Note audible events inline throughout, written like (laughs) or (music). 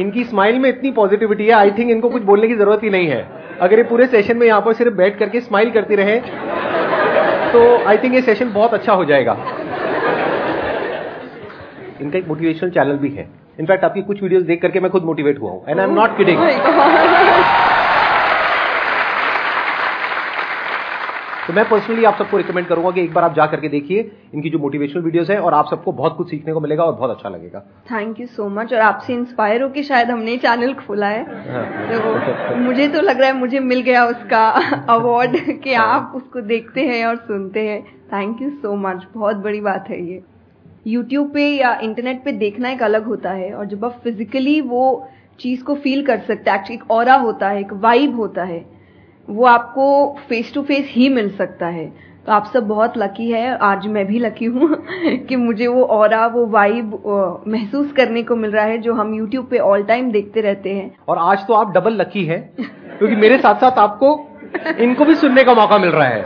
इनकी स्माइल में इतनी पॉजिटिविटी है आई थिंक इनको कुछ बोलने की ज़रूरत ही नहीं है। अगर ये पूरे सेशन में यहाँ पर सिर्फ़ बैठ करके स्माइल करती रहे तो आई थिंक ये सेशन बहुत अच्छा हो जाएगा। इनका एक मोटिवेशनल चैनल भी है। इनफैक्ट आपकी कुछ वीडियोस देख करके मैं खुद मोटिवेट हुआ हूँ। And I am not kidding तो मैं पर्सनली आप सबको रिकमेंड करूँगा कि एक बार आप जा करके देखिए इनकी जो मोटिवेशनल वीडियोस है और आप सबको बहुत कुछ सीखने को मिलेगा और बहुत अच्छा लगेगा। थैंक यू सो मच और आपसे इंस्पायर हो कि शायद हमने चैनल खोला है। हाँ। तो मुझे तो लग रहा है मुझे मिल गया उसका अवार्ड (laughs) कि हाँ। आप उसको देखते हैं और सुनते हैं। थैंक यू सो मच बहुत बड़ी बात है ये। यूट्यूब पे या इंटरनेट पे देखना एक अलग होता है और जब आप फिजिकली वो चीज़ को फील कर सकते हैं एक्चुअली एक और होता है एक वाइब होता है वो आपको फेस टू फेस ही मिल सकता है। तो आप सब बहुत लकी है। आज मैं भी लकी हूँ (laughs) कि मुझे वो और वो वाइब महसूस करने को मिल रहा है, जो हम यूट्यूब पे ऑल टाइम देखते रहते हैं। और आज तो आप डबल लकी है, क्योंकि मेरे साथ साथ आपको इनको भी सुनने का मौका मिल रहा है।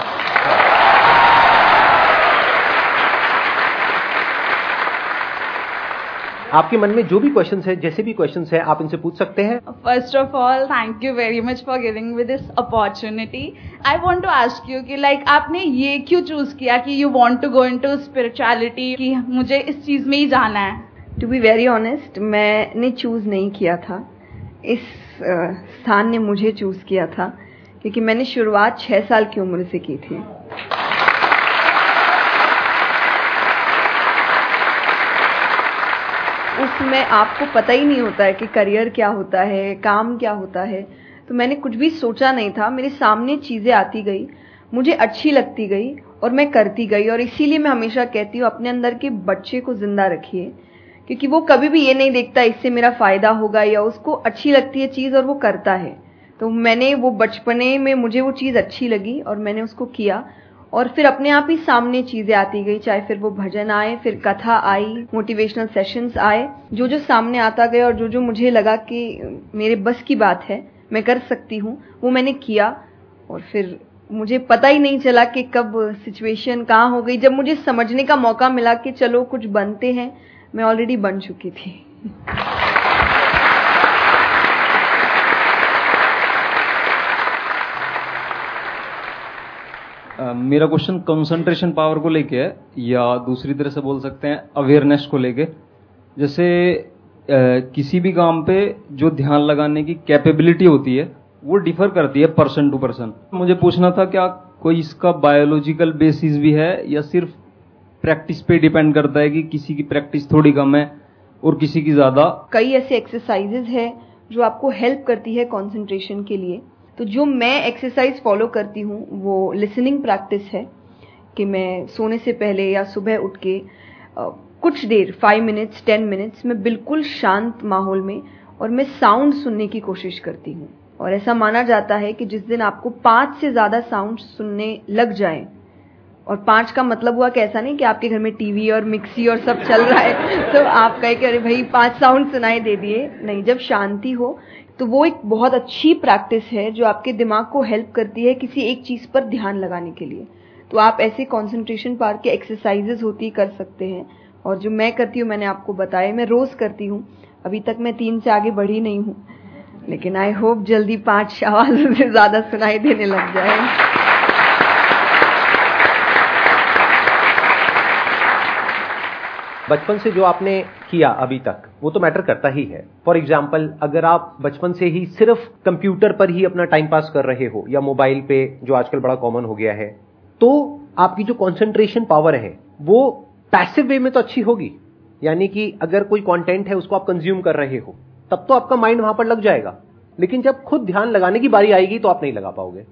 आपके मन में जो भी क्वेश्चन है जैसे भी क्वेश्चन है आप इनसे पूछ सकते हैं। First of all thank you very much for giving with this opportunity I want to ask you कि लाइक आपने ये क्यों चूज़ किया कि you want to go into spirituality कि मुझे इस चीज़ में ही जाना है? टू बी वेरी ऑनेस्ट मैंने चूज़ नहीं किया था। इस स्थान ने मुझे चूज़ किया था क्योंकि मैंने शुरुआत छह साल की उम्र से की थी। उसमें आपको पता ही नहीं होता है कि करियर क्या होता है, काम क्या होता है। तो मैंने कुछ भी सोचा नहीं था, मेरे सामने चीज़ें आती गई, मुझे अच्छी लगती गई और मैं करती गई और इसीलिए मैं हमेशा कहती हूँ, अपने अंदर के बच्चे को ज़िंदा रखिए। क्योंकि वो कभी भी ये नहीं देखता इससे मेरा फ़ायदा होगा या उसको अच्छी लगती है चीज़ और वो करता है। तो मैंने वो बचपने में मुझे वो चीज़ अच्छी लगी और मैंने उसको किया। और फिर अपने आप ही सामने चीज़ें आती गई, चाहे फिर वो भजन आए, फिर कथा आई मोटिवेशनल सेशंस आए, जो जो सामने आता गया और जो जो मुझे लगा कि मेरे बस की बात है, मैं कर सकती हूँ, वो मैंने किया और फिर मुझे पता ही नहीं चला कि कब सिचुएशन कहाँ हो गई। जब मुझे समझने का मौका मिला कि चलो कुछ बनते हैं, मैं ऑलरेडी बन चुकी थी। मेरा क्वेश्चन कंसंट्रेशन पावर को लेके है या दूसरी तरह से बोल सकते हैं अवेयरनेस को लेके। जैसे आ, किसी भी काम पे जो ध्यान लगाने की कैपेबिलिटी होती है वो डिफर करती है पर्सन टू पर्सन मुझे पूछना था क्या कोई इसका बायोलॉजिकल बेसिस भी है या सिर्फ़ प्रैक्टिस पे डिपेंड करता है कि किसी की प्रैक्टिस थोड़ी कम है और किसी की ज़्यादा? कई ऐसे एक्सरसाइजेज है जो आपको हेल्प करती है कॉन्सेंट्रेशन के लिए। तो जो मैं एक्सरसाइज फॉलो करती हूँ, वो लिसनिंग प्रैक्टिस है कि मैं सोने से पहले या सुबह उठ के कुछ देर फाइव मिनट्स टेन मिनट्स मैं बिल्कुल शांत माहौल में और मैं साउंड सुनने की कोशिश करती हूँ। और ऐसा माना जाता है कि जिस दिन आपको पाँच से ज़्यादा साउंड सुनने लग जाए, और पाँच का मतलब हुआ कि ऐसा नहीं कि आपके घर में टीवी और मिक्सी और सब चल रहा है (laughs) तो आप कहे कि अरे भाई, पाँच साउंड सुनाई दे दिए। नहीं, जब शांति हो तो वो एक बहुत अच्छी प्रैक्टिस है जो आपके दिमाग को हेल्प करती है किसी एक चीज़ पर ध्यान लगाने के लिए। तो आप ऐसे कॉन्सेंट्रेशन पार के एक्सरसाइजेस होती कर सकते हैं। और जो मैं करती हूँ, मैंने आपको बताया, मैं रोज करती हूँ। अभी तक मैं तीन से आगे बढ़ी नहीं हूँ। लेकिन आई होप जल्दी पाँच आवाज़ (laughs) से ज़्यादा सुनाई देने लग जाए। बचपन से जो आपने किया अभी तक, वो तो मैटर करता ही है। फॉर एग्ज़ाम्पल अगर आप बचपन से ही सिर्फ़ कंप्यूटर पर ही अपना टाइम पास कर रहे हो, या मोबाइल पे, जो आजकल बड़ा कॉमन हो गया है तो आपकी जो कॉन्सेंट्रेशन पावर है, वो पैसिव वे में तो अच्छी होगी। यानी कि अगर कोई कंटेंट है, उसको आप कंज्यूम कर रहे हो, तब तो आपका माइंड वहाँ पर लग जाएगा। लेकिन जब खुद ध्यान लगाने की बारी आएगी तो आप नहीं लगा पाओगे।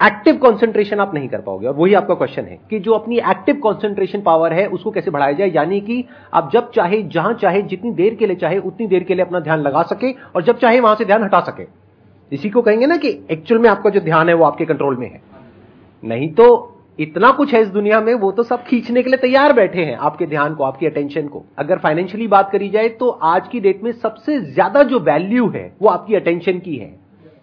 एक्टिव कंसंट्रेशन आप नहीं कर पाओगे। और वही आपका क्वेश्चन है कि जो अपनी एक्टिव कंसंट्रेशन पावर है, उसको कैसे बढ़ाया जाए? यानी कि आप जब चाहे, जहाँ चाहे, जितनी देर के लिए चाहे, उतनी देर के लिए अपना ध्यान लगा सके और जब चाहे, वहाँ से ध्यान हटा सके। इसी को कहेंगे ना कि एक्चुअल में आपका जो ध्यान है, वो आपके कंट्रोल में है। नहीं तो इतना कुछ है इस दुनिया में, वो तो सब खींचने के लिए तैयार बैठे हैं, आपके ध्यान को, आपकी अटेंशन को। अगर फाइनेंशियली बात करी जाए तो आज की डेट में सबसे ज़्यादा जो वैल्यू है, वो आपकी अटेंशन की है।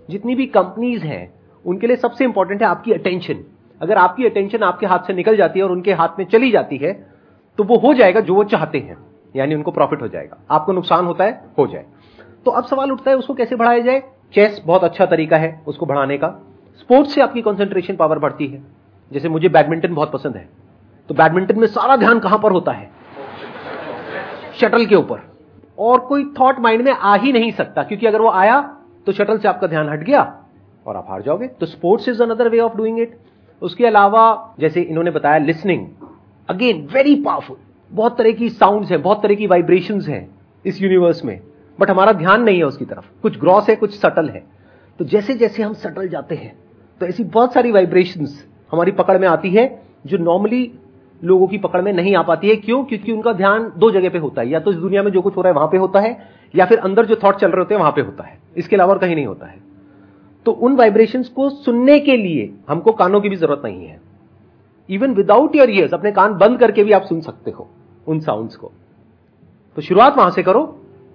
जितनी भी कंपनीज़ हैं उनके लिए सबसे इंपॉर्टेंट है आपकी अटेंशन अगर आपकी अटेंशन आपके हाथ से निकल जाती है और उनके हाथ में चली जाती है तो वो हो जाएगा जो वो चाहते हैं। यानी उनको प्रॉफिट हो जाएगा। आपको नुकसान होता है, हो जाए। तो अब सवाल उठता है, उसको कैसे बढ़ाया जाए? चेस बहुत अच्छा तरीका है उसको बढ़ाने का। स्पोर्ट्स से आपकी कंसंट्रेशन पावर बढ़ती है। जैसे मुझे बैडमिंटन बहुत पसंद है। तो बैडमिंटन में सारा ध्यान कहाँ पर होता है? शटल के ऊपर। और कोई थॉट माइंड में आ ही नहीं सकता, क्योंकि अगर वो आया तो शटल से आपका ध्यान हट गया। और आप हार जाओगे। तो sports is another way of doing it उसके अलावा, जैसे इन्होंने बताया लिसनिंग अगेन वेरी पावरफुल बहुत तरह की साउंड्स हैं, बहुत तरह की वाइब्रेशंस हैं इस यूनिवर्स में। बट हमारा ध्यान नहीं है उसकी तरफ़। कुछ ग्रॉस है, कुछ सटल है। तो जैसे जैसे हम सटल जाते हैं तो ऐसी बहुत सारी वाइब्रेशन हमारी पकड़ में आती है, जो नॉर्मली लोगों की पकड़ में नहीं आ पाती है। क्यों? क्योंकि उनका ध्यान दो जगह पे होता है। या तो इस दुनिया में जो कुछ हो रहा है, वहाँ पे होता है, या फिर अंदर जो थॉट चल रहे होते हैं, वहाँ पे होता है। इसके अलावा कहीं नहीं होता है। तो उन वाइब्रेशंस को सुनने के लिए हमको कानों की भी ज़रूरत नहीं है। इवन विदाउट योर ईयर्स अपने कान बंद करके भी आप सुन सकते हो, उन साउंड्स को। तो शुरुआत वहाँ से करो।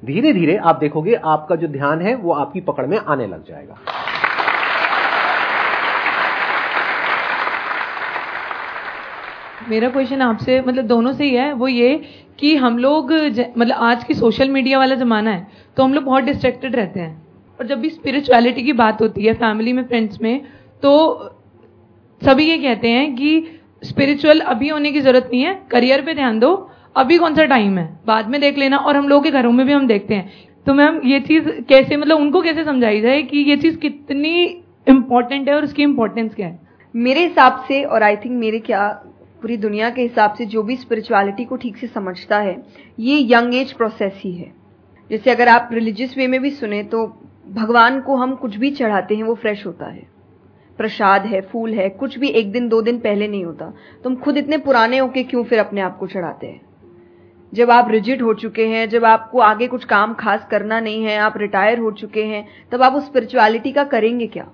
धीरे धीरे आप देखोगे आपका जो ध्यान है, वो आपकी पकड़ में आने लग जाएगा। मेरा क्वेश्चन आपसे मतलब दोनों से ही है, वो ये कि हम लोग मतलब आज की सोशल मीडिया वाला जमाना है तो हम लोग बहुत डिस्ट्रैक्टेड रहते हैं। और जब भी स्पिरिचुअलिटी की बात होती है फैमिली में फ्रेंड्स में तो सभी ये कहते हैं कि स्पिरिचुअल अभी होने की ज़रूरत नहीं है करियर पे ध्यान दो। अभी कौन सा टाइम है? बाद में देख लेना और हम लोगों के घरों में भी हम देखते हैं। तो मैम, ये चीज़ कैसे मतलब उनको कैसे समझाई जाए कि ये चीज़ कितनी इंपॉर्टेंट है और उसकी इंपॉर्टेंस क्या है? मेरे हिसाब से और आई थिंक मेरे क्या, पूरी दुनिया के हिसाब से जो भी स्पिरिचुअलिटी को ठीक से समझता है, ये यंग एज प्रोसेस ही है। जैसे अगर आप रिलीजियस वे में भी सुने तो भगवान को हम कुछ भी चढ़ाते हैं, वो फ्रेश होता है। प्रसाद है, फूल है, कुछ भी एक दिन, दो दिन पहले नहीं होता। तुम खुद इतने पुराने होके क्यों फिर अपने आप को चढ़ाते हैं? जब आप रिजिड हो चुके हैं, जब आपको आगे कुछ काम खास करना नहीं है, आप रिटायर हो चुके हैं, तब आप उस स्पिरिचुअलिटी का करेंगे क्या?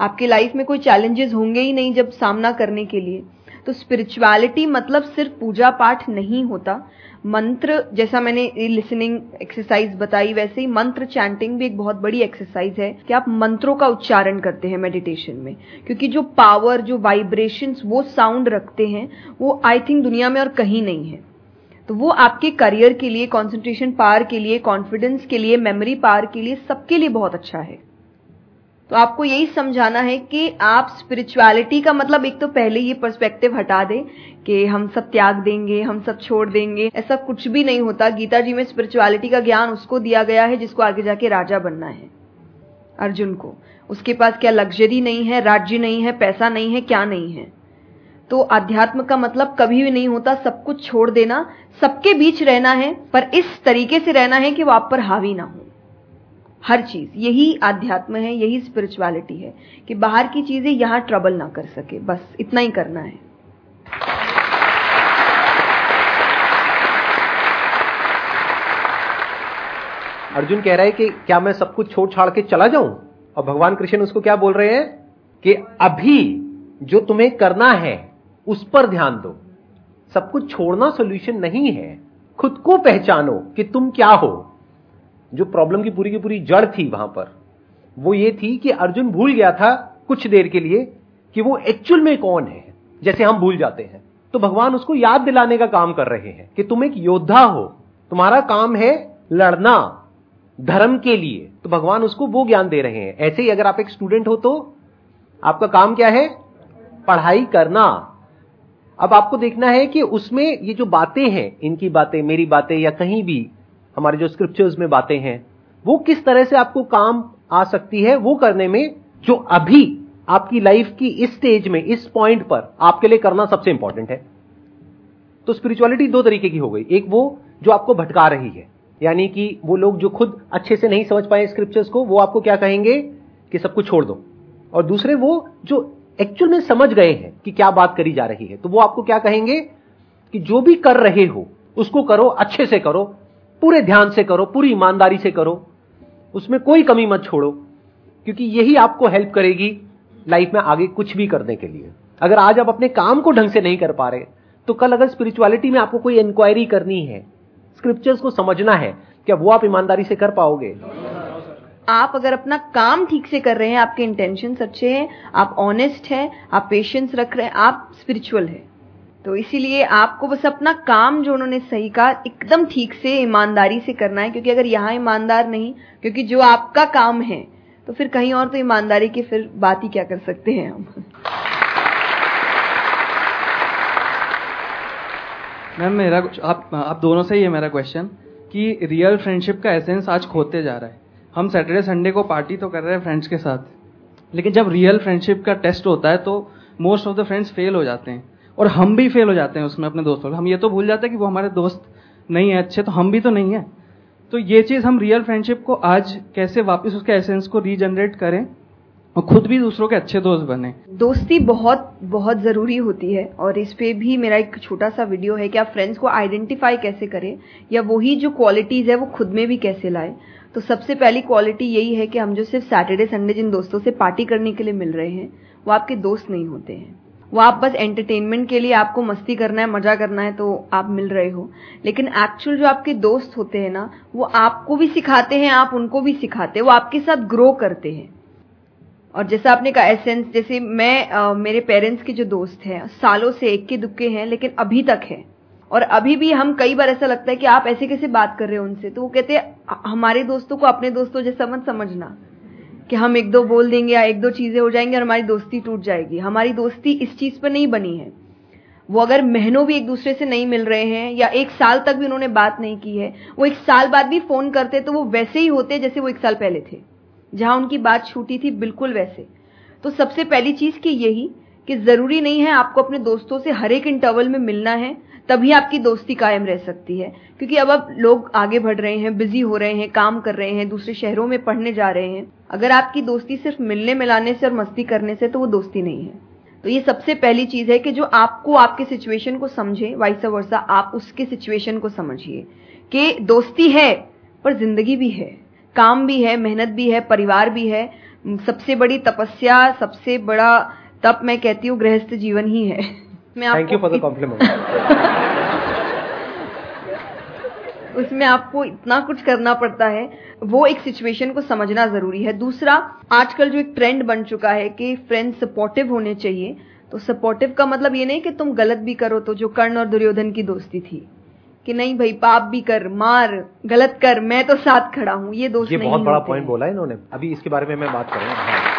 आपके लाइफ में कोई चैलेंजेस होंगे ही नहीं जब सामना करने के लिए। तो स्पिरिचुअलिटी मतलब सिर्फ़ पूजा पाठ नहीं होता। मंत्र, जैसा मैंने लिसनिंग एक्सरसाइज बताई, वैसे ही मंत्र चैंटिंग भी एक बहुत बड़ी एक्सरसाइज है कि आप मंत्रों का उच्चारण करते हैं मेडिटेशन में। क्योंकि जो पावर जो वाइब्रेशन वो साउंड रखते हैं, वो आई थिंक दुनिया में और कहीं नहीं है। तो वो आपके करियर के लिए कंसंट्रेशन पावर के लिए कॉन्फिडेंस के लिए मेमोरी पावर के लिए सबके लिए बहुत अच्छा है। तो आपको यही समझाना है कि आप स्पिरिचुअलिटी का मतलब एक तो पहले ये पर्सपेक्टिव हटा दें कि हम सब त्याग देंगे, हम सब छोड़ देंगे। ऐसा कुछ भी नहीं होता। गीता जी में स्पिरिचुअलिटी का ज्ञान उसको दिया गया है जिसको आगे जाके राजा बनना है, अर्जुन को। उसके पास क्या लग्जरी नहीं है, राज्य नहीं है, पैसा नहीं है, क्या नहीं है? तो अध्यात्म का मतलब कभी भी नहीं होता। सब कुछ छोड़ देना, सबके बीच रहना है, पर इस तरीके से रहना है कि वो आप पर हावी ना हो। हर चीज़, यही आध्यात्म है, यही स्पिरिचुअलिटी है कि बाहर की चीज़ें यहाँ ट्रबल ना कर सके, बस इतना ही करना है। अर्जुन कह रहा है कि क्या मैं सब कुछ छोड़ छाड़ के चला जाऊँ? और भगवान कृष्ण उसको क्या बोल रहे हैं? कि अभी जो तुम्हें करना है, उस पर ध्यान दो। सब कुछ छोड़ना सोल्यूशन नहीं है। खुद को पहचानो कि तुम क्या हो। जो प्रॉब्लम की पूरी की पूरी जड़ थी वहाँ पर, वो ये थी कि अर्जुन भूल गया था कुछ देर के लिए कि वो एक्चुअल में कौन है। जैसे हम भूल जाते हैं तो भगवान उसको याद दिलाने का काम कर रहे हैं कि तुम एक योद्धा हो, तुम्हारा काम है लड़ना धर्म के लिए। तो भगवान उसको वो ज्ञान दे रहे हैं। ऐसे ही अगर आप एक स्टूडेंट हो तो आपका काम क्या है? पढ़ाई करना। अब आपको देखना है कि उसमें ये जो बातें हैं, इनकी बातें, मेरी बातें या कहीं भी हमारे जो स्क्रिप्चर्स में बातें हैं, वो किस तरह से आपको काम आ सकती है, वो करने में जो अभी आपकी लाइफ की इस स्टेज में, इस पॉइंट पर आपके लिए करना सबसे इंपॉर्टेंट है। तो स्पिरिचुअलिटी दो तरीके की हो गई। एक वो जो आपको भटका रही है, यानी कि वो लोग जो खुद अच्छे से नहीं समझ पाए स्क्रिप्चर्स को, वो आपको क्या कहेंगे कि सब कुछ छोड़ दो। और दूसरे वो जो एक्चुअल में समझ गए हैं कि क्या बात करी जा रही है तो वो आपको क्या कहेंगे कि जो भी कर रहे हो, उसको करो, अच्छे से करो पूरे ध्यान से करो, पूरी ईमानदारी से करो। उसमें कोई कमी मत छोड़ो, क्योंकि यही आपको हेल्प करेगी लाइफ में आगे कुछ भी करने के लिए। अगर आज आप अपने काम को ढंग से नहीं कर पा रहे तो कल अगर स्पिरिचुअलिटी में आपको कोई इंक्वायरी करनी है स्क्रिप्चर्स को समझना है, क्या वो आप ईमानदारी से कर पाओगे? आप अगर अपना काम ठीक से कर रहे हैं, आपके इंटेंशन अच्छे हैं, आप ऑनेस्ट हैं, आप पेशेंस रख रहे हैं, आप स्पिरिचुअल है। तो इसीलिए आपको बस अपना काम जो उन्होंने सही कहा, एकदम ठीक से, ईमानदारी से करना है, क्योंकि अगर यहाँ ईमानदार नहीं, क्योंकि जो आपका काम है तो फिर कहीं और तो ईमानदारी की फिर बात ही क्या कर सकते हैं हम? मैम, मेरा आप आप दोनों से ही है मेरा क्वेश्चन कि रियल फ्रेंडशिप का एसेंस आज खोते जा रहा है। हम सैटरडे संडे को पार्टी तो कर रहे हैं फ्रेंड्स के साथ, लेकिन जब रियल फ्रेंडशिप का टेस्ट होता है तो most of the friends fail हो जाते हैं। और हम भी फेल हो जाते हैं उसमें अपने दोस्तों हम ये तो भूल जाते हैं कि वो हमारे दोस्त नहीं है, अच्छे तो हम भी तो नहीं है। तो ये चीज़ हम रियल फ्रेंडशिप को आज कैसे वापस उसके एसेंस को रीजनरेट करें और खुद भी दूसरों के अच्छे दोस्त बने। दोस्ती बहुत बहुत ज़रूरी होती है और इस पे भी मेरा एक छोटा सा वीडियो है कि आप फ्रेंड्स को आइडेंटिफाई कैसे करें या वही जो क्वालिटीज है वो खुद में भी कैसे लाए। तो सबसे पहली क्वालिटी यही है कि हम जो सिर्फ़ सैटरडे संडे जिन दोस्तों से पार्टी करने के लिए मिल रहे हैं, वो आपके दोस्त नहीं होते हैं। वो आप बस एंटरटेनमेंट के लिए आपको मस्ती करना है मज़ा करना है तो आप मिल रहे हो। लेकिन एक्चुअल जो आपके दोस्त होते हैं ना वो आपको भी सिखाते हैं आप उनको भी सिखाते हैं वो आपके साथ ग्रो करते हैं। और जैसा आपने कहा एसेंस जैसे मैं आ, मेरे पेरेंट्स के जो दोस्त हैं सालों से एक के दुक्के हैं लेकिन अभी तक है। और अभी भी हम कई बार ऐसा लगता है कि आप ऐसे कैसे बात कर रहे हो उनसे? तो वो कहते हैं हमारे दोस्तों को अपने दोस्तों जैसा मत समझना। कि हम एक दो बोल देंगे या एक दो चीज़ें हो जाएँगी और हमारी दोस्ती टूट जाएगी। हमारी दोस्ती इस चीज़ पर नहीं बनी है। वो अगर महीनों भी एक दूसरे से नहीं मिल रहे हैं या एक साल तक भी उन्होंने बात नहीं की है, वो एक साल बाद भी फ़ोन करते तो वो वैसे ही होते जैसे वो एक साल पहले थे। जहाँ उनकी बात छूटी थी बिल्कुल वैसे। तो सबसे पहली चीज़ कि यही कि ज़रूरी नहीं है आपको अपने दोस्तों से हर एक इंटरवल में मिलना है, तभी आपकी दोस्ती कायम रह सकती है। क्योंकि अब अब लोग आगे बढ़ रहे हैं बिज़ी हो रहे हैं, काम कर रहे हैं, दूसरे शहरों में पढ़ने जा रहे हैं। अगर आपकी दोस्ती सिर्फ़ मिलने, मिलाने से और मस्ती करने से तो वो दोस्ती नहीं है। तो ये सबसे पहली चीज़ है कि जो आपको आपके सिचुएशन को समझे वाइस वर्षा आप उसके सिचुएशन को समझिए कि दोस्ती है, पर ज़िंदगी भी है, काम भी है, मेहनत भी है, परिवार भी है। सबसे बड़ी तपस्या, सबसे बड़ा तप मैं कहती हूँ गृहस्थ जीवन ही है। मैं thank you for the compliment उसमें आपको इतना कुछ करना पड़ता है वो एक सिचुएशन को समझना ज़रूरी है। दूसरा आजकल जो एक ट्रेंड बन चुका है कि फ्रेंड सपोर्टिव होने चाहिए तो सपोर्टिव का मतलब ये नहीं कि तुम गलत भी करो तो जो कर्ण और दुर्योधन की दोस्ती थी कि नहीं भाई पाप भी कर मार गलत कर मैं तो साथ खड़ा हूँ ये दोस्त ये बहुत बड़ा पॉइंट बोला इन्होंने। अभी इसके बारे में मैं बात करूँगा। तो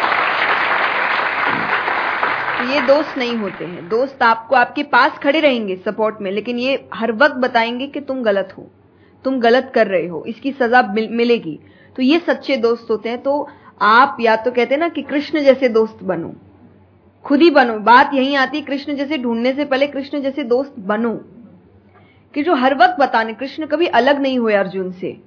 ये दोस्त नहीं होते हैं। दोस्त आपको आपके पास खड़े रहेंगे सपोर्ट में लेकिन ये हर वक्त बताएँगे कि तुम गलत हो। तुम गलत कर रहे हो। इसकी सजा मिल, मिलेगी। तो ये सच्चे दोस्त होते हैं। तो आप या तो कहते हैं ना कि कृष्ण जैसे दोस्त बनो। खुद ही बनो। बात यही आती कृष्ण जैसे ढूँढने से पहले कृष्ण जैसे दोस्त बनो। कि जो हर वक्त बताने कृष्ण कभी अलग नहीं हुए अर्जुन से।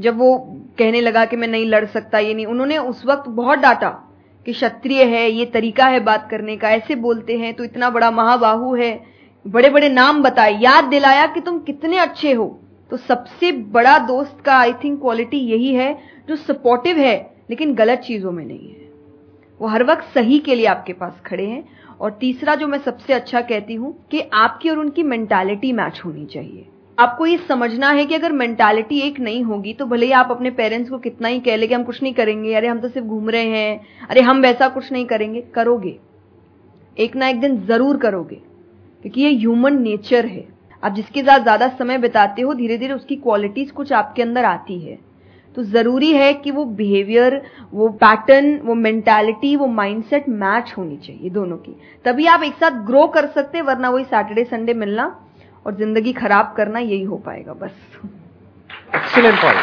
जब वो कहने लगा कि मैं नहीं लड़ सकता ये नहीं उन्होंने उस वक्त बहुत डांटा। कि क्षत्रिय है, ये तरीका है बात करने का, ऐसे बोलते हैं तो इतना बड़ा महाबाहु है। बड़े बड़े नाम बताए, याद दिलाया कि तुम कितने अच्छे हो। तो सबसे बड़ा दोस्त का आई थिंक क्वालिटी यही है, जो सपोर्टिव है, लेकिन गलत चीज़ों में नहीं है। वो हर वक्त सही के लिए आपके पास खड़े हैं, और तीसरा जो मैं सबसे अच्छा कहती हूँ कि आपकी और उनकी मेंटालिटी मैच होनी चाहिए। आपको ये समझना है कि अगर मेंटालिटी एक नहीं होगी तो भले ही आप अपने पेरेंट्स को कितना ही कह ले कि हम कुछ नहीं करेंगे, अरे हम तो सिर्फ़ घूम रहे हैं, अरे हम वैसा कुछ नहीं करेंगे, करोगे। एक ना एक दिन ज़रूर करोगे, क्योंकि ये ह्यूमन नेचर है। आप जिसके साथ ज़्यादा समय बिताते हो धीरे धीरे उसकी क्वालिटीज कुछ आपके अंदर आती है। तो ज़रूरी है कि वो बिहेवियर वो पैटर्न वो मेंटालिटी वो माइंडसेट मैच होनी चाहिए दोनों की। तभी आप एक साथ ग्रो कर सकते वरना वही सैटरडे संडे मिलना और ज़िंदगी खराब करना यही हो पाएगा, बस। एक्सीलेंट पॉइंट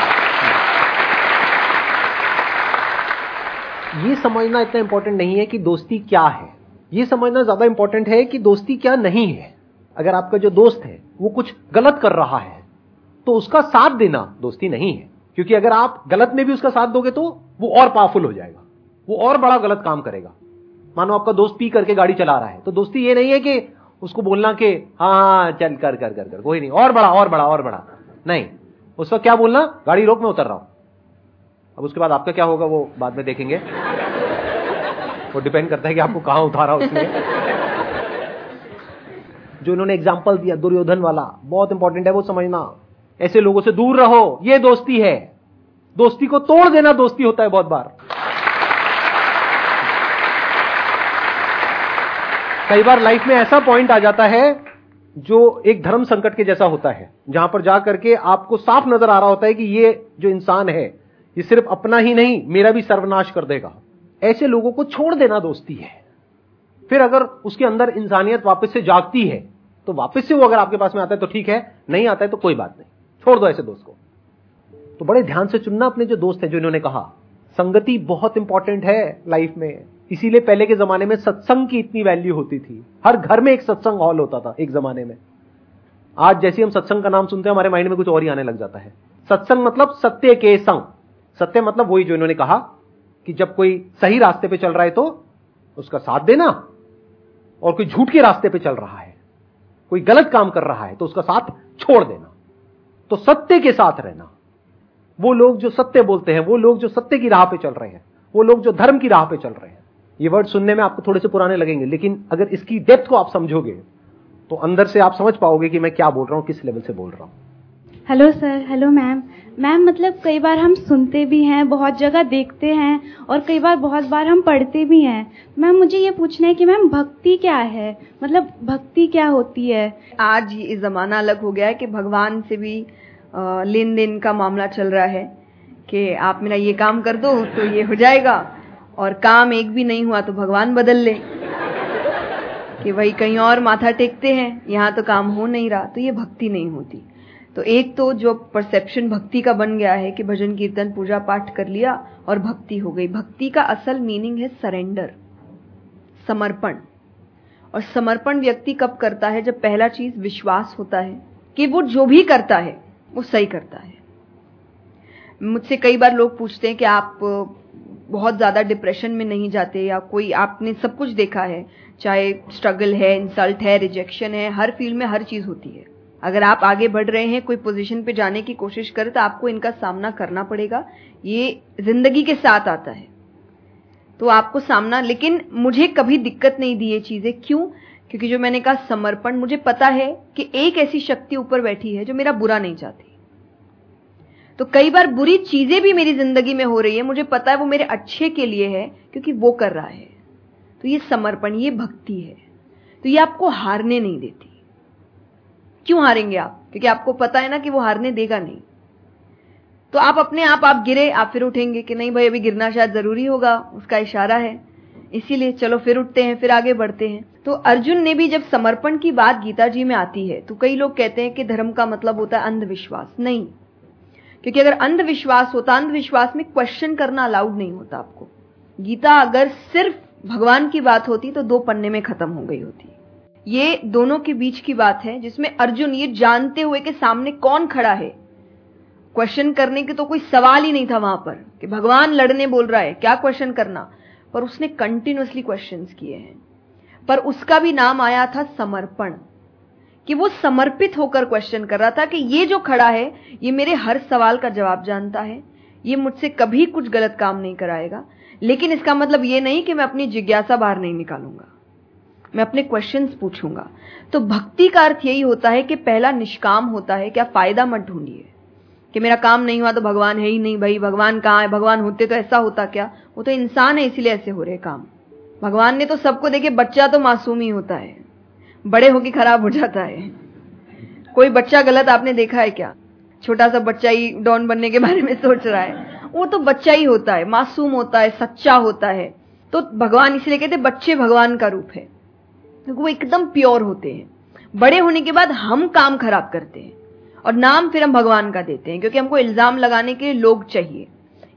ये समझना इतना इंपॉर्टेंट नहीं है कि दोस्ती क्या है। ये समझना ज़्यादा इंपॉर्टेंट है कि दोस्ती क्या नहीं है। अगर आपका जो दोस्त है, वो कुछ गलत कर रहा है तो उसका साथ देना दोस्ती नहीं है। क्योंकि अगर आप गलत में भी उसका साथ दोगे तो वो और पावरफुल हो जाएगा। वो और बड़ा गलत काम करेगा। मानो आपका दोस्त पी करके गाड़ी चला रहा है तो दोस्ती ये नहीं है कि उसको बोलना कि हाँ हाँ चल, कर कर कर कर। कोई नहीं, और बड़ा और बड़ा और बड़ा नहीं। उस वक्त क्या बोलना? गाड़ी रोक में उतर रहा हूँ। अब उसके बाद आपका क्या होगा वो बाद में देखेंगे। वो डिपेंड करता है कि आपको कहाँ उतारा उसने। जो इन्होंने एग्ज़ाम्पल दिया, दुर्योधन वाला, बहुत इंपॉर्टेंट है वो समझना। ऐसे लोगों से दूर रहो, ये दोस्ती है। दोस्ती को तोड़ देना दोस्ती होता है बहुत बार। कई बार लाइफ में ऐसा पॉइंट आ जाता है जो एक धर्म संकट के जैसा होता है, जहाँ पर जाकर के आपको साफ़ नज़र आ रहा होता है कि ये जो इंसान है, ये सिर्फ़ अपना ही नहीं, मेरा भी सर्वनाश कर देगा। ऐसे लोगों को छोड़ देना दोस्ती है। फिर अगर उसके अंदर इंसानियत वापस से जागती है तो वापस से वो अगर आपके पास में आता है तो ठीक है, नहीं आता है तो कोई बात नहीं। छोड़ दो ऐसे दोस्त को। तो बड़े ध्यान से चुनना अपने जो दोस्त हैं, जो इन्होंने कहा, संगति बहुत इंपॉर्टेंट है लाइफ में। इसीलिए पहले के जमाने में सत्संग की इतनी वैल्यू होती थी। हर घर में एक सत्संग हॉल होता था, एक जमाने में। आज जैसे हम सत्संग का नाम सुनते हैं, हमारे माइंड में कुछ और ही आने लग जाता है। सत्संग मतलब सत्य के संग। सत्य मतलब वही जो इन्होंने कहा कि जब कोई सही रास्ते पे चल रहा है तो उसका साथ देना और कोई झूठ के रास्ते पे चल रहा है, कोई गलत काम कर रहा है तो उसका साथ छोड़ देना। तो सत्य के साथ रहना। वो लोग जो सत्य बोलते हैं, वो लोग जो सत्य की राह पे चल रहे हैं, वो लोग जो धर्म की राह पे चल रहे हैं ये वर्ड सुनने में आपको थोड़े से पुराने लगेंगे लेकिन अगर इसकी डेप्थ को आप समझोगे तो अंदर से आप समझ पाओगे कि मैं क्या बोल रहा हूँ किस लेवल से बोल रहा हूँ। Hello sir hello ma'am ma'am मतलब कई बार हम सुनते भी हैं बहुत जगह देखते हैं और कई बार बहुत बार हम पढ़ते भी हैं। मैम मुझे ये पूछना है कि मैम भक्ति क्या है? मतलब भक्ति क्या होती है? आज ये जमाना अलग हो गया है कि भगवान से भी लेन देन का मामला चल रहा है कि आप मेरा ये काम कर दो तो ये हो जाएगा। और काम एक भी नहीं हुआ तो भगवान बदल ले। कि वही कहीं और माथा टेकते हैं, यहाँ तो काम हो नहीं रहा तो ये भक्ति नहीं होती। तो एक तो जो परसेप्शन भक्ति का बन गया है कि भजन, कीर्तन, पूजा, पाठ कर लिया और भक्ति हो गई। भक्ति का असल मीनिंग है सरेंडर समर्पण। और समर्पण व्यक्ति कब करता है? जब पहला चीज़ विश्वास होता है कि वो जो भी करता है, वो सही करता है। मुझसे कई बार लोग पूछते हैं कि आप बहुत ज़्यादा डिप्रेशन में नहीं जाते या कोई आपने सब कुछ देखा है, चाहे स्ट्रगल है इंसल्ट है रिजेक्शन है, हर फ़ील्ड में हर चीज़ होती है। अगर आप आगे बढ़ रहे हैं, कोई पोजीशन पे जाने की कोशिश करें तो आपको इनका सामना करना पड़ेगा। ये ज़िंदगी के साथ आता है। तो आपको सामना, लेकिन मुझे कभी दिक्कत नहीं दी ये चीज़ें। क्यों? क्योंकि जो मैंने कहा, समर्पण, मुझे पता है कि एक ऐसी शक्ति ऊपर बैठी है जो मेरा बुरा नहीं चाहती। तो कई बार बुरी चीज़ें भी मेरी ज़िंदगी में हो रही है, मुझे पता है वो मेरे अच्छे के लिए है, क्योंकि वो कर रहा है। तो ये समर्पण, ये भक्ति है। तो ये आपको हारने नहीं देती। क्यों हारेंगे आप? क्योंकि आपको पता है ना कि वो हारने देगा नहीं। तो आप अपने आप आप गिरे, आप फिर उठेंगे कि नहीं भाई, अभी गिरना शायद ज़रूरी होगा, उसका इशारा है। इसीलिए चलो फिर उठते हैं, फिर आगे बढ़ते हैं। तो अर्जुन ने भी जब समर्पण की बात गीता जी में आती है तो कई लोग कहते हैं कि धर्म का मतलब होता है अंधविश्वास। नहीं। क्योंकि अगर अंधविश्वास होता, अंधविश्वास में क्वेश्चन करना अलाउड नहीं होता आपको। गीता अगर सिर्फ़ भगवान की बात होती तो दो पन्ने में खत्म हो गई होती। ये दोनों के बीच की बात है, जिसमें अर्जुन ये जानते हुए कि सामने कौन खड़ा है। क्वेश्चन करने के तो कोई सवाल ही नहीं था वहाँ पर, कि भगवान लड़ने बोल रहा है, क्या क्वेश्चन करना? पर उसने कंटिन्यूसली क्वेश्चन किए हैं। पर उसका भी नाम आया था समर्पण। कि वो समर्पित होकर क्वेश्चन कर रहा था कि ये जो खड़ा है, ये मेरे हर सवाल का जवाब जानता है। ये मुझसे कभी कुछ गलत काम नहीं कराएगा। लेकिन इसका मतलब ये नहीं कि मैं अपनी जिज्ञासा बाहर नहीं निकालूँगा। मैं अपने क्वेश्चंस पूछूँगा। तो भक्ति का अर्थ यही होता है कि पहला निष्काम होता है, क्या फ़ायदा मत ढूंढिए। कि मेरा काम नहीं हुआ तो भगवान है ही नहीं भाई, भगवान कहाँ है, भगवान होते तो ऐसा होता क्या? वो तो इंसान है, इसीलिए ऐसे हो रहे काम। भगवान ने तो सबको देखे, बच्चा तो मासूम ही होता है। बड़े होके खराब हो जाता है। कोई बच्चा गलत आपने देखा है क्या? छोटा सा बच्चा ही डॉन बनने के बारे में सोच रहा है। वो तो बच्चा ही होता है, मासूम होता है, सच्चा होता है। तो भगवान इसलिए कहते बच्चे भगवान का रूप है। क्योंकि वो एकदम प्योर होते हैं। बड़े होने के बाद हम काम खराब करते हैं। और नाम फिर हम भगवान का देते हैं, क्योंकि हमको इल्ज़ाम लगाने के लिए लोग चाहिए।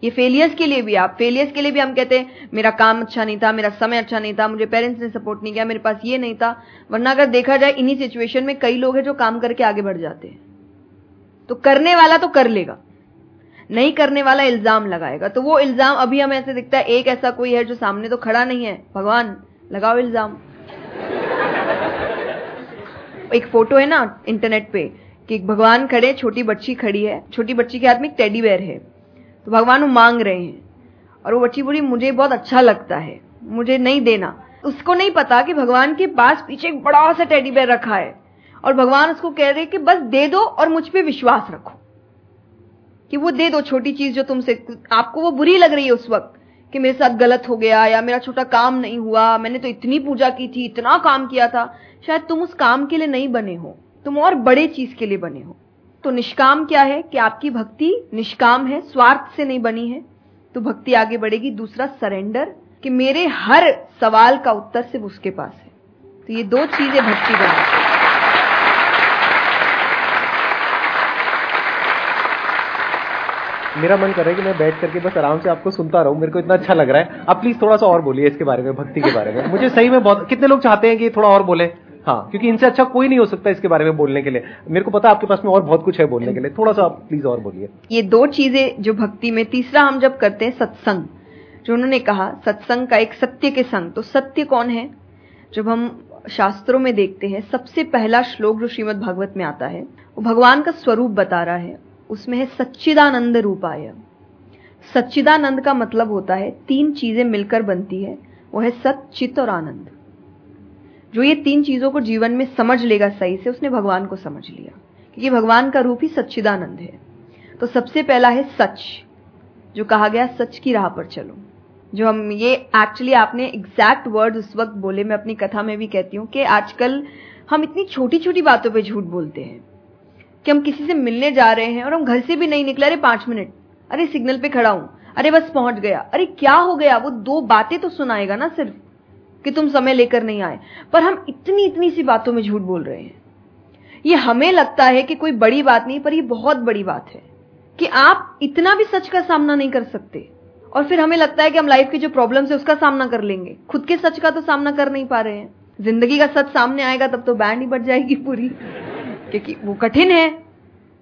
ये फेलियर्स के लिए भी आप फेलियर्स के लिए भी हम कहते हैं, मेरा काम अच्छा नहीं था, मेरा समय अच्छा नहीं था, मुझे पेरेंट्स ने सपोर्ट नहीं किया, मेरे पास ये नहीं था। वरना अगर देखा जाए, इन्हीं सिचुएशन में कई लोग हैं जो काम करके आगे बढ़ जाते हैं। तो करने वाला तो कर लेगा। नहीं करने वाला इल्ज़ाम लगाएगा। तो वो इल्ज़ाम, अभी हमें ऐसे दिखता है, एक ऐसा कोई है जो सामने तो खड़ा नहीं है। भगवान, लगाओ इल्ज़ाम। एक फ़ोटो है ना इंटरनेट पे, कि भगवान खड़े, छोटी बच्ची खड़ी है। छोटी बच्ची के हाथ में टेडी बेयर है। तो भगवान वो मांग रहे हैं। और वो बच्ची बोली, मुझे बहुत अच्छा लगता है। मुझे नहीं देना। उसको नहीं पता कि भगवान के पास पीछे एक बड़ा सा टेडी बेयर रखा है। और भगवान उसको कह रहे कि बस दे दो और मुझ पर विश्वास रखो। कि वो दे दो छोटी चीज़ जो तुमसे आपको वो बुरी लग रही है उस वक्त कि मेरे साथ गलत हो गया या मेरा छोटा काम नहीं हुआ। मैंने तो इतनी पूजा की थी, इतना काम किया था। शायद तुम उस काम के लिए नहीं बने हो। तुम और बड़े चीज़ के लिए बने हो। तो निष्काम क्या है कि आपकी भक्ति निष्काम है, स्वार्थ से नहीं बनी है? तो भक्ति आगे बढ़ेगी, दूसरा सरेंडर कि मेरे हर सवाल का उत्तर सिर्फ़ उसके पास है। तो ये दो चीज़ें भक्ति बनाती मेरा मन कर रहा है कि मैं बैठ करके बस आराम से आपको सुनता रहूँ, मेरे को इतना अच्छा लग रहा है। आप प्लीज़ थोड़ा सा और बोलिए इसके बारे में, भक्ति के बारे में। मुझे सही में बहुत, कितने लोग चाहते हैं कि थोड़ा और बोले? हाँ क्योंकि इनसे अच्छा कोई नहीं हो सकता इसके बारे में बोलने के लिए। मेरे को पता आपके पास में और बहुत कुछ है बोलने के लिए। थोड़ा सा आप प्लीज़ और बोलिए। ये दो चीज़ें जो भक्ति में, तीसरा हम जब करते हैं सत्संग, जो उन्होंने कहा, सत्संग का एक सत्य के संग। तो सत्य कौन है? जब हम शास्त्रों में देखते हैं, सबसे पहला श्लोक जो श्रीमद भागवत में आता है, वो भगवान का स्वरूप बता रहा है। उसमें है सच्चिदानंद रूपाय। सच्चिदानंद का मतलब होता है, तीन चीज़ें मिलकर बनती है, वो है सत सचित और आनंद। जो ये तीन चीज़ों को जीवन में समझ लेगा सही से, उसने भगवान को समझ लिया। क्योंकि भगवान का रूप ही सच्चिदानंद है। तो सबसे पहला है सच, जो कहा गया सच की राह पर चलो। जो हम ये एक्चुअली आपने एग्जैक्ट वर्ड उस वक्त बोले, मैं अपनी कथा में भी कहती हूँ कि आजकल हम इतनी छोटी छोटी बातों पे झूठ बोलते हैं कि हम किसी से मिलने जा रहे हैं और हम घर से भी नहीं निकले। अरे, पाँच मिनट। अरे, सिग्नल पे खड़ा हूँ। अरे, बस पहुँच गया। अरे, क्या हो गया? वो दो बातें तो सुनाएगा ना सिर्फ़। कि तुम समय लेकर नहीं आए। पर हम इतनी इतनी सी बातों में झूठ बोल रहे हैं। ये हमें लगता है कि कोई बड़ी बात नहीं, पर ये बहुत बड़ी बात है कि आप इतना भी सच का सामना नहीं कर सकते। और फिर हमें लगता है कि हम लाइफ की जो प्रॉब्लम्स है, उसका सामना कर लेंगे। खुद के सच का तो सामना कर नहीं पा रहे हैं। ज़िंदगी का सच सामने आएगा, तब तो बैंड ही बढ़ जाएगी पूरी। क्योंकि वो कठिन है।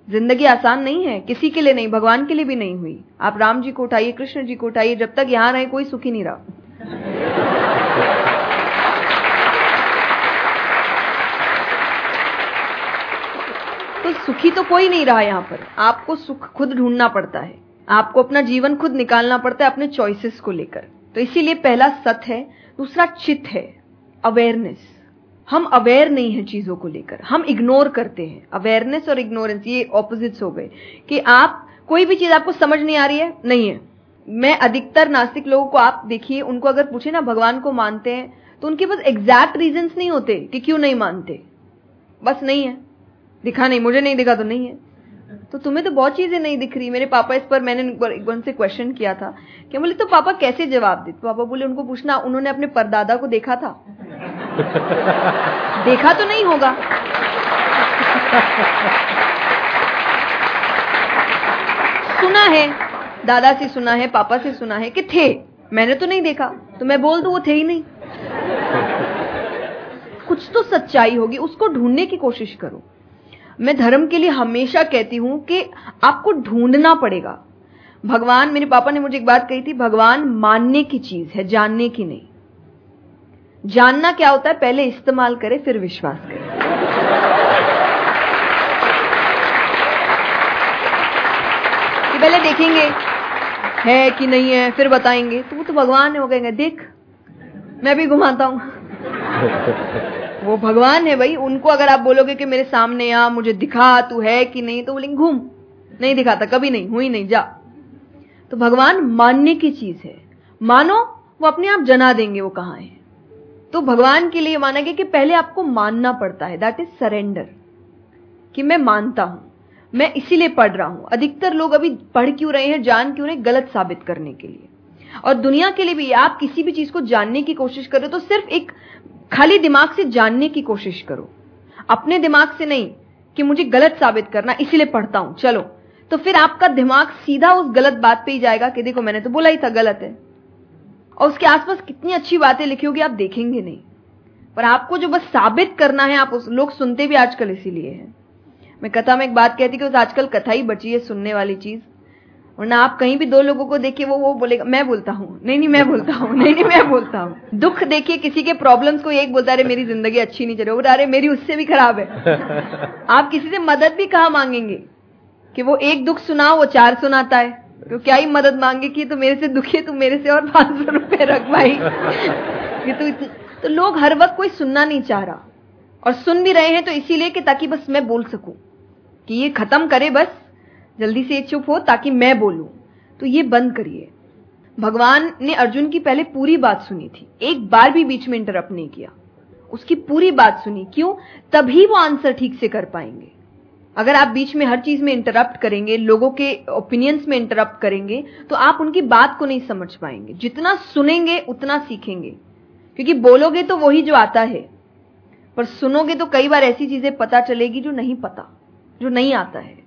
ज़िंदगी आसान नहीं है। किसी के लिए नहीं, भगवान के लिए भी नहीं हुई। आप राम जी को उठाइए, कृष्ण जी को उठाइए, जब तक यहाँ रहे, कोई सुखी नहीं रहा। तो सुखी तो कोई नहीं रहा यहाँ पर। आपको सुख खुद ढूंढना पड़ता है। आपको अपना जीवन खुद निकालना पड़ता है अपने चॉइसेस को लेकर। तो इसीलिए पहला सत है, दूसरा चित है अवेयरनेस हम अवेयर नहीं है चीज़ों को लेकर। हम इग्नोर करते हैं। अवेयरनेस और इग्नोरेंस ये ऑपोजिट्स हो गए। कि आप, कोई भी चीज़ आपको समझ नहीं आ रही है, नहीं है। मैं अधिकतर नास्तिक लोगों को आप देखिए, उनको अगर पूछे ना, भगवान को मानते हैं तो उनके पास एग्जैक्ट रीजंस नहीं होते कि क्यों नहीं मानते। बस नहीं है। दिखा नहीं मुझे नहीं दिखा तो नहीं है। तो तुम्हें तो बहुत चीज़ें नहीं दिख रही। मेरे पापा इस पर मैंने एक से क्वेश्चन किया था कि बोले तो पापा कैसे जवाब दे? तो पापा बोले उनको पूछना उन्होंने अपने परदादा को देखा था। (laughs) देखा तो नहीं होगा। सुना है दादा से सुना है पापा से सुना है कि थे। मैंने तो नहीं देखा तो मैं बोल दू वो थे ही नहीं। (laughs) कुछ तो सच्चाई होगी उसको ढूँढने की कोशिश करो। मैं धर्म के लिए हमेशा कहती हूँ कि आपको ढूंढना पड़ेगा। भगवान, मेरे पापा ने मुझे एक बात कही थी, भगवान मानने की चीज़ है, जानने की नहीं। जानना क्या होता है, पहले इस्तेमाल करे, फिर विश्वास करे। पहले देखेंगे, है कि नहीं है, फिर बताएँगे तो वो तो भगवान है, वो कहेंगे, देख, मैं भी घुमाता हूँ। वो भगवान है भाई, उनको अगर आप बोलोगे कि मेरे सामने आ, मुझे दिखा, तू है कि नहीं तो बोलेंगे घूम। नहीं दिखाता, कभी नहीं, हुई नहीं, जा। तो भगवान मानने की चीज़ है। मानो, वो अपने आप जना देंगे वो कहाँ है। तो भगवान के लिए माना गया कि पहले आपको मानना पड़ता है दैट इज़ सरेंडर कि मैं मानता हूँ, मैं इसीलिए पढ़ रहा हूँ। अधिकतर लोग अभी पढ़ क्यों रहे हैं, जान क्यों रहे गलत साबित करने के लिए। और दुनिया के लिए भी, आप किसी भी चीज़ को जानने की कोशिश करो तो सिर्फ़ एक खाली दिमाग से जानने की कोशिश करो। अपने दिमाग से नहीं कि मुझे गलत साबित करना, इसीलिए पढ़ता हूँ। चलो तो फिर आपका दिमाग सीधा उस गलत बात पे ही जाएगा कि देखो मैंने तो बोला ही था गलत है। और उसके आसपास कितनी अच्छी बातें लिखी होगी, आप देखेंगे नहीं। पर आपको जो बस साबित करना है, आप उस लोग सुनते भी आजकल इसीलिए है। मैं कथा में एक बात कहती कि उस आजकल कथा ही बची है सुनने वाली चीज़। वरना आप कहीं भी दो लोगों को देखिए वो वो बोलेगा मैं बोलता हूँ। नहीं नहीं मैं बोलता हूँ। नहीं नहीं मैं बोलता हूँ। दुख देखिए किसी के प्रॉब्लम्स को एक बोलता है मेरी ज़िंदगी अच्छी नहीं चल। रही अरे मेरी उससे भी खराब है। (laughs) आप किसी से मदद भी कहा मांगेंगे? कि वो एक दुख सुनाओ वो चार सुनाता है। तो क्या ही मदद मांगे कि तो मेरे से दुखी है तू मेरे से और पाँच सौ रुपए रख भाई। (laughs) कि तू तो लोग हर वक्त कोई सुनना नहीं चाह रहा। और सुन भी रहे हैं तो इसीलिए कि ताकि बस मैं बोल सकूँ कि ये खत्म करे बस। जल्दी से चुप हो ताकि मैं बोलूँ। तो ये बंद करिए। भगवान ने अर्जुन की पहले पूरी बात सुनी थी। एक बार भी बीच में इंटरप्ट नहीं किया। उसकी पूरी बात सुनी। क्यों? तभी वो आंसर ठीक से कर पाएँगे। अगर आप बीच में हर चीज़ में इंटरप्ट करेंगे, लोगों के ओपिनियंस में इंटरप्ट करेंगे तो आप उनकी बात को नहीं समझ पाएँगे। जितना सुनेंगे, उतना सीखेंगे। क्योंकि बोलोगे तो वही जो आता है। पर सुनोगे तो कई बार ऐसी चीज़ें पता चलेगी जो नहीं पता, जो नहीं आता है।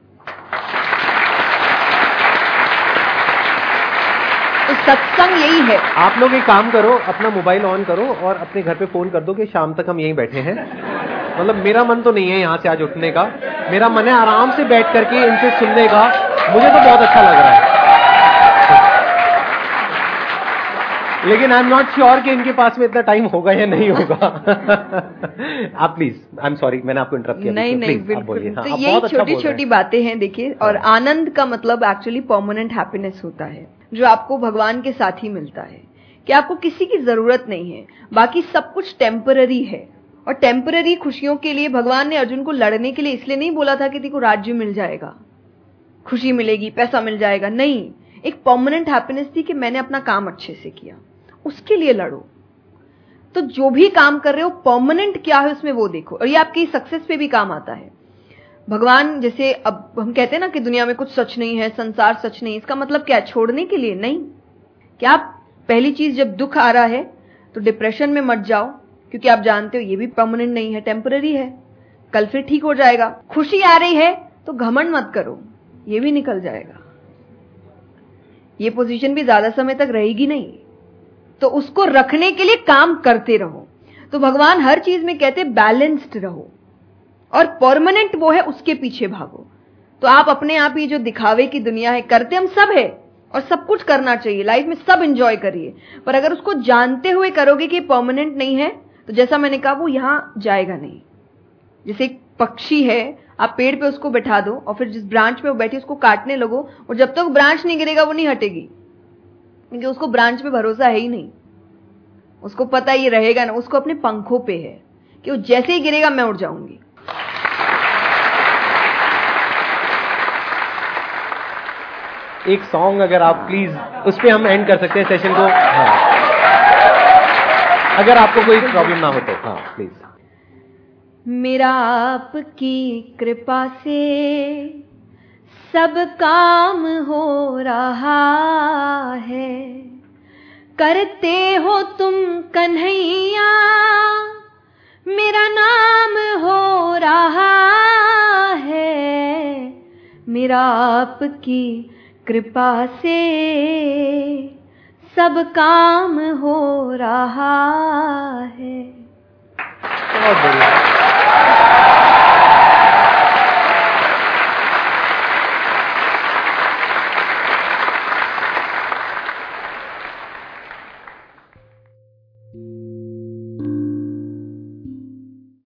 तो सत्संग यही है। आप लोग एक काम करो अपना मोबाइल ऑन करो और अपने घर पे फ़ोन कर दो कि शाम तक हम यहीं बैठे हैं। मतलब मेरा मन तो नहीं है यहाँ से आज उठने का। मेरा मन है आराम से बैठ करके इनसे सुनने का। मुझे तो बहुत अच्छा लग रहा है। लेकिन आई एम नॉट श्योर कि इनके पास में इतना टाइम होगा या नहीं होगा। आप प्लीज़ आई एम सॉरी मैंने आपको इंटरप्ट किया। नहीं नहीं बिल्कुल हाँ, तो यही अच्छा छोटी छोटी बातें हैं देखिए और हाँ। आनंद का मतलब एक्चुअली परमानेंट हैप्पीनेस होता है। जो आपको भगवान के साथ ही मिलता है। कि आपको किसी की ज़रूरत नहीं है। बाकी सब कुछ टेम्पररी है। और टेम्पररी खुशियों के लिए भगवान ने अर्जुन को लड़ने के लिए इसलिए नहीं बोला था कि तेको राज्य मिल जाएगा। खुशी मिलेगी, पैसा मिल जाएगा। नहीं। एक परमानेंट हैप्पीनेस थी कि मैंने अपना काम अच्छे से किया। उसके लिए लड़ो। तो जो भी काम कर रहे हो परमानेंट क्या है उसमें वो देखो। और ये आपकी सक्सेस पे भी काम आता है। भगवान जैसे अब हम कहते हैं ना कि दुनिया में कुछ सच नहीं है, संसार सच नहीं, इसका मतलब क्या है? छोड़ने के लिए नहीं। क्या पहली चीज़ जब दुख आ रहा है तो डिप्रेशन में मत जाओ, क्योंकि आप जानते हो ये भी परमानेंट नहीं है टेम्पररी है। कल फिर ठीक हो जाएगा। खुशी आ रही है तो घमंड मत करो। ये भी निकल जाएगा। ये पोजीशन भी ज़्यादा समय तक रहेगी नहीं। तो उसको रखने के लिए काम करते रहो। तो भगवान हर चीज़ में कहते बैलेंस्ड रहो। और परमानेंट वो है उसके पीछे भागो। तो आप अपने आप ही जो दिखावे की दुनिया है, करते हम सब है और सब कुछ करना चाहिए लाइफ में सब इंजॉय करिए। पर अगर उसको जानते हुए करोगे कि परमानेंट नहीं है तो जैसा मैंने कहा, वो यहाँ जाएगा नहीं। जैसे एक पक्षी है, आप पेड़ पे उसको बैठा दो और फिर जिस ब्रांच पे वो बैठी उसको काटने लगो और जब तक तो ब्रांच नहीं गिरेगा, वो नहीं हटेगी। क्योंकि उसको ब्रांच पे भरोसा है ही नहीं। उसको पता ये रहेगा ना, उसको अपने पंखों पे है कि वो जैसे ही गिरेगा, मैं उड़ जाऊँगी। एक सॉन्ग अगर आप प्लीज़ उस पर हम एंड कर सकते हैं सेशन को। हाँ अगर आपको कोई प्रॉब्लम ना हो तो। हाँ प्लीज़ मेरा आपकी कृपा से सब काम हो रहा है। करते हो तुम कन्हैया मेरा नाम हो रहा है। मेरा आपकी कृपा से सब काम हो रहा है।